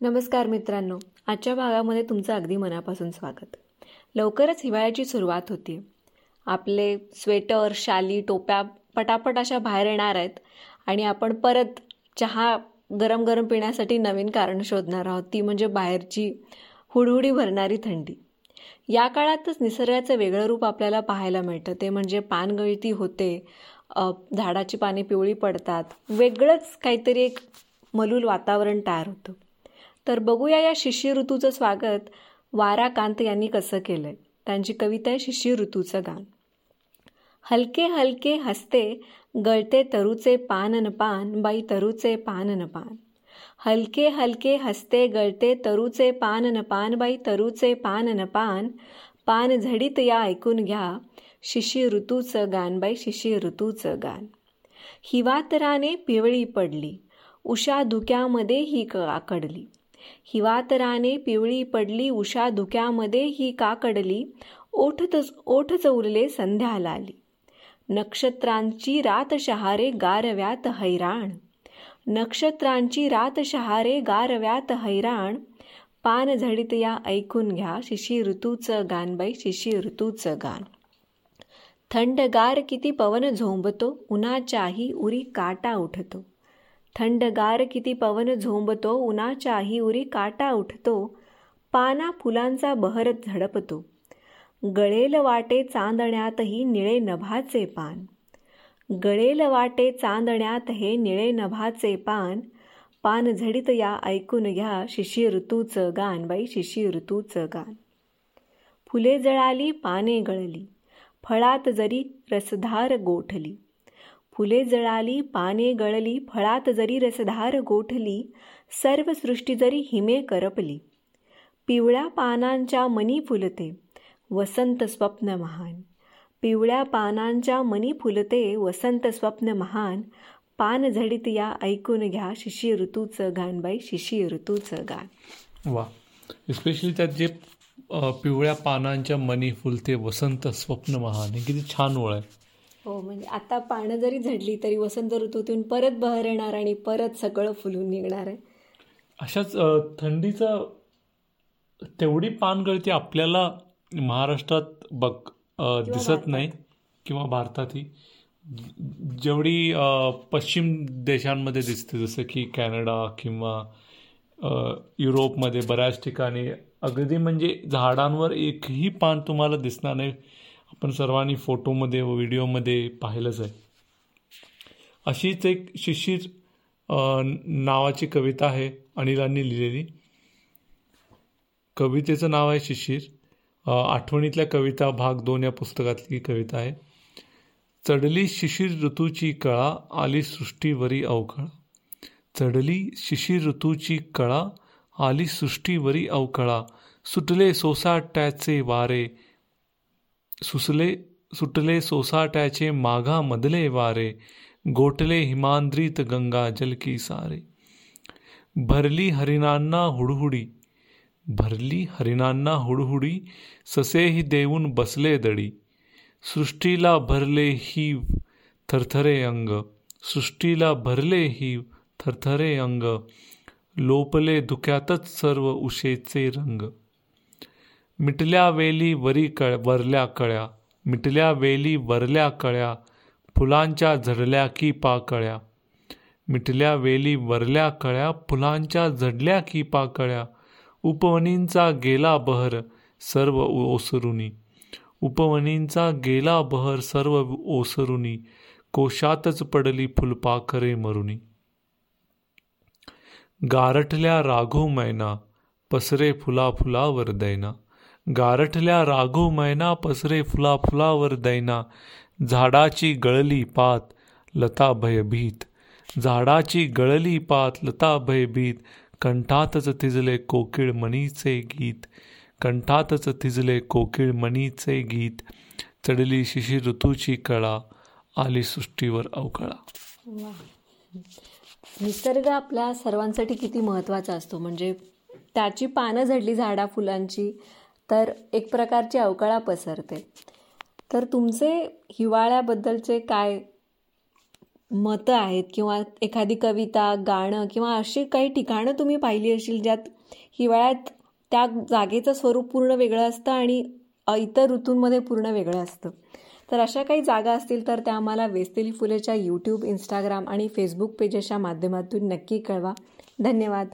नमस्कार मित्रांनो. आजच्या भागामध्ये तुमचं अगदी मनापासून स्वागत. लवकरच हिवाळ्याची सुरुवात होती. आपले स्वेटर शाली टोप्या पटापट अशा बाहेर येणार आहेत आणि आपण परत चहा गरम गरम पिण्यासाठी नवीन कारण शोधणार आहोत. ती म्हणजे बाहेरची हुडहुडी भरणारी थंडी. या काळातच निसर्गाचं वेगळं रूप आपल्याला पाहायला मिळतं. ते म्हणजे पानगळती होते झाडाची पाने पिवळी पडतात. वेगळंच काहीतरी एक मलूल वातावरण तयार होतं. तर बघूया या शिष्य ऋतूचं स्वागत वारा कांत यांनी कसं केलंय. त्यांची कविता आहे शिष्य ऋतूचं गाण हलके हलके हसते गळते तरूचे न पान बाई तरूचे न पान. हलके हलके हसते गळते तरूचे न पान बाई तरूचे न पान. पान झडीत या ऐकून घ्या शिशी ऋतूचं गान बाई शिशी ऋतूचं गान हिवातराने पिवळी पडली उषा धुक्यामध्ये ही आकडली. हिवातराने पिवळी पडली उषा धुक्यामध्ये ही काकडली ओठ ओठ चौरले संध्या लाली नक्षत्रांची रात शहारे गारव्यात हैराण. नक्षत्रांची रात शहारे गारव्यात हैराण. पान झडित या ऐकून घ्या शिशी ऋतूचं गान बाई शिशी ऋतूचं गान. थंडगार किती पवन झोंबतो उन्हाच्याही उरी काटा उठतो. थंडगार किती पवन झोंबतो उन्हाच्याही उरी काटा उठतो पाना फुलांचा बहरत झडपतो. गळेल वाटे चांदण्यातही निळे नभाचे पान. गळेल वाटे चांदण्यात हे निळे नभाचे पान. पान झडित या ऐकून घ्या शिशी ऋतूचं गान बाई शिशी ऋतूचं गान. फुले जळाली पाने गळली. फळात जरी रसधार गोठली. फुले जळाली पाने गळली फळात जरी रसधार गोठली सर्व सृष्टी जरी हिमे करपली. पिवळ्या पानांच्या मनी फुलते वसंत स्वप्न महान. पिवळ्या पानांच्या मनी फुलते वसंत स्वप्न महान. पान झडीत या ऐकून घ्या शिशी ऋतूचं गान बाई शिशी ऋतूचं गान. वा. स्पेशली त्यात जे पिवळ्या पानांच्या मनी फुलते वसंत स्वप्न महान. हे किती छान ओळ आहे. हो म्हणजे आता पानं जरी झडली तरी वसंत ऋतूतून परत बहर येणार आणि परत सगळं फुलून निघणार आहे. अशाच थंडीचं तेवढी पानगळती आपल्याला महाराष्ट्रात बघ दिसत नाही किंवा भारतातही. जेवढी पश्चिम देशांमध्ये दिसते जसं की कॅनडा किंवा युरोपमध्ये बऱ्याच ठिकाणी अगदी म्हणजे झाडांवर एकही पान तुम्हाला दिसणार नाही. आपण सर्वांनी फोटोमध्ये व व्हिडिओमध्ये पाहिलंच आहे. अशीच एक शिशिर नावाची कविता आहे अनिलांनी लिहिलेली. कवितेचं नाव आहे शिशिर. आठवणीतल्या कविता भाग दोन या पुस्तकातली कविता आहे. चढली शिशिर ऋतूची कळा आली सृष्टीवरी अवकळा चढली शिशिर ऋतूची कळा आली सृष्टीवरी अवकळा सुटले सोसाट्याचे वारे सुसले सुटले सोसाट्याचे माघा मधले वारे गोठले हिमांद्रित गंगा जलकी सारे। भरली हरिणांना हुडहुडी भरली हरिणांना हुडहुडी ससेही देऊन बसले दडी। सृष्टीला भरले ही थरथरे अंग। सृष्टीला भरले ही थरथरे अंग। लोपले धुक्यातच सर्व उशेचे रंग। मिटल्या वेली वरी कळ वरल्या कळ्या. मिटल्या वेली वरल्या कळ्या. फुलांच्या झडल्या की पाकळ्या मिटल्या वेली वरल्या कळ्या. फुलांच्या झडल्या की पाकळ्या उपवनींचा गेला बहर सर्व ओसरुनी. उपवनींचा गेला बहर सर्व ओसरुनी. कोशातच पडली फुलपाखरे मरुनी. गारठल्या राघो मैना. पसरे फुला फुलावर दैना. गारठल्या राघो मैना पसरे फुला फुलावर दैना झाडाची गळली पात लता भयभीत. झाडाची गळली पात लता भयभीत कंठातच थिजले कोकिळ मणीचे गीत. कंठातच थिजले कोकिळ मणीचे गीत. चढली शिशिर ऋतूची कळा आली सृष्टीवर अवकळा. निसर्ग आपल्या सर्वांसाठी किती महत्त्वाचा असतो. म्हणजे त्याची पानं झडली झाडा फुलांची. तर एक प्रकारची अवकाळा पसरते. तर तुमचे हिवाळ्याबद्दलचे काय मतं आहेत? किंवा एखादी कविता गाणं किंवा अशी काही ठिकाणं तुम्ही पाहिली असतील ज्यात हिवाळ्यात त्या जागेचं स्वरूप पूर्ण वेगळं असतं आणि इतर ऋतूंमध्ये पूर्ण वेगळं असतं? तर अशा काही जागा असतील तर त्या आम्हाला वेस्तेली फुलेच्या यूट्यूब इंस्टाग्राम आणि फेसबुक पेजेसच्या माध्यमातून नक्की कळवा. धन्यवाद.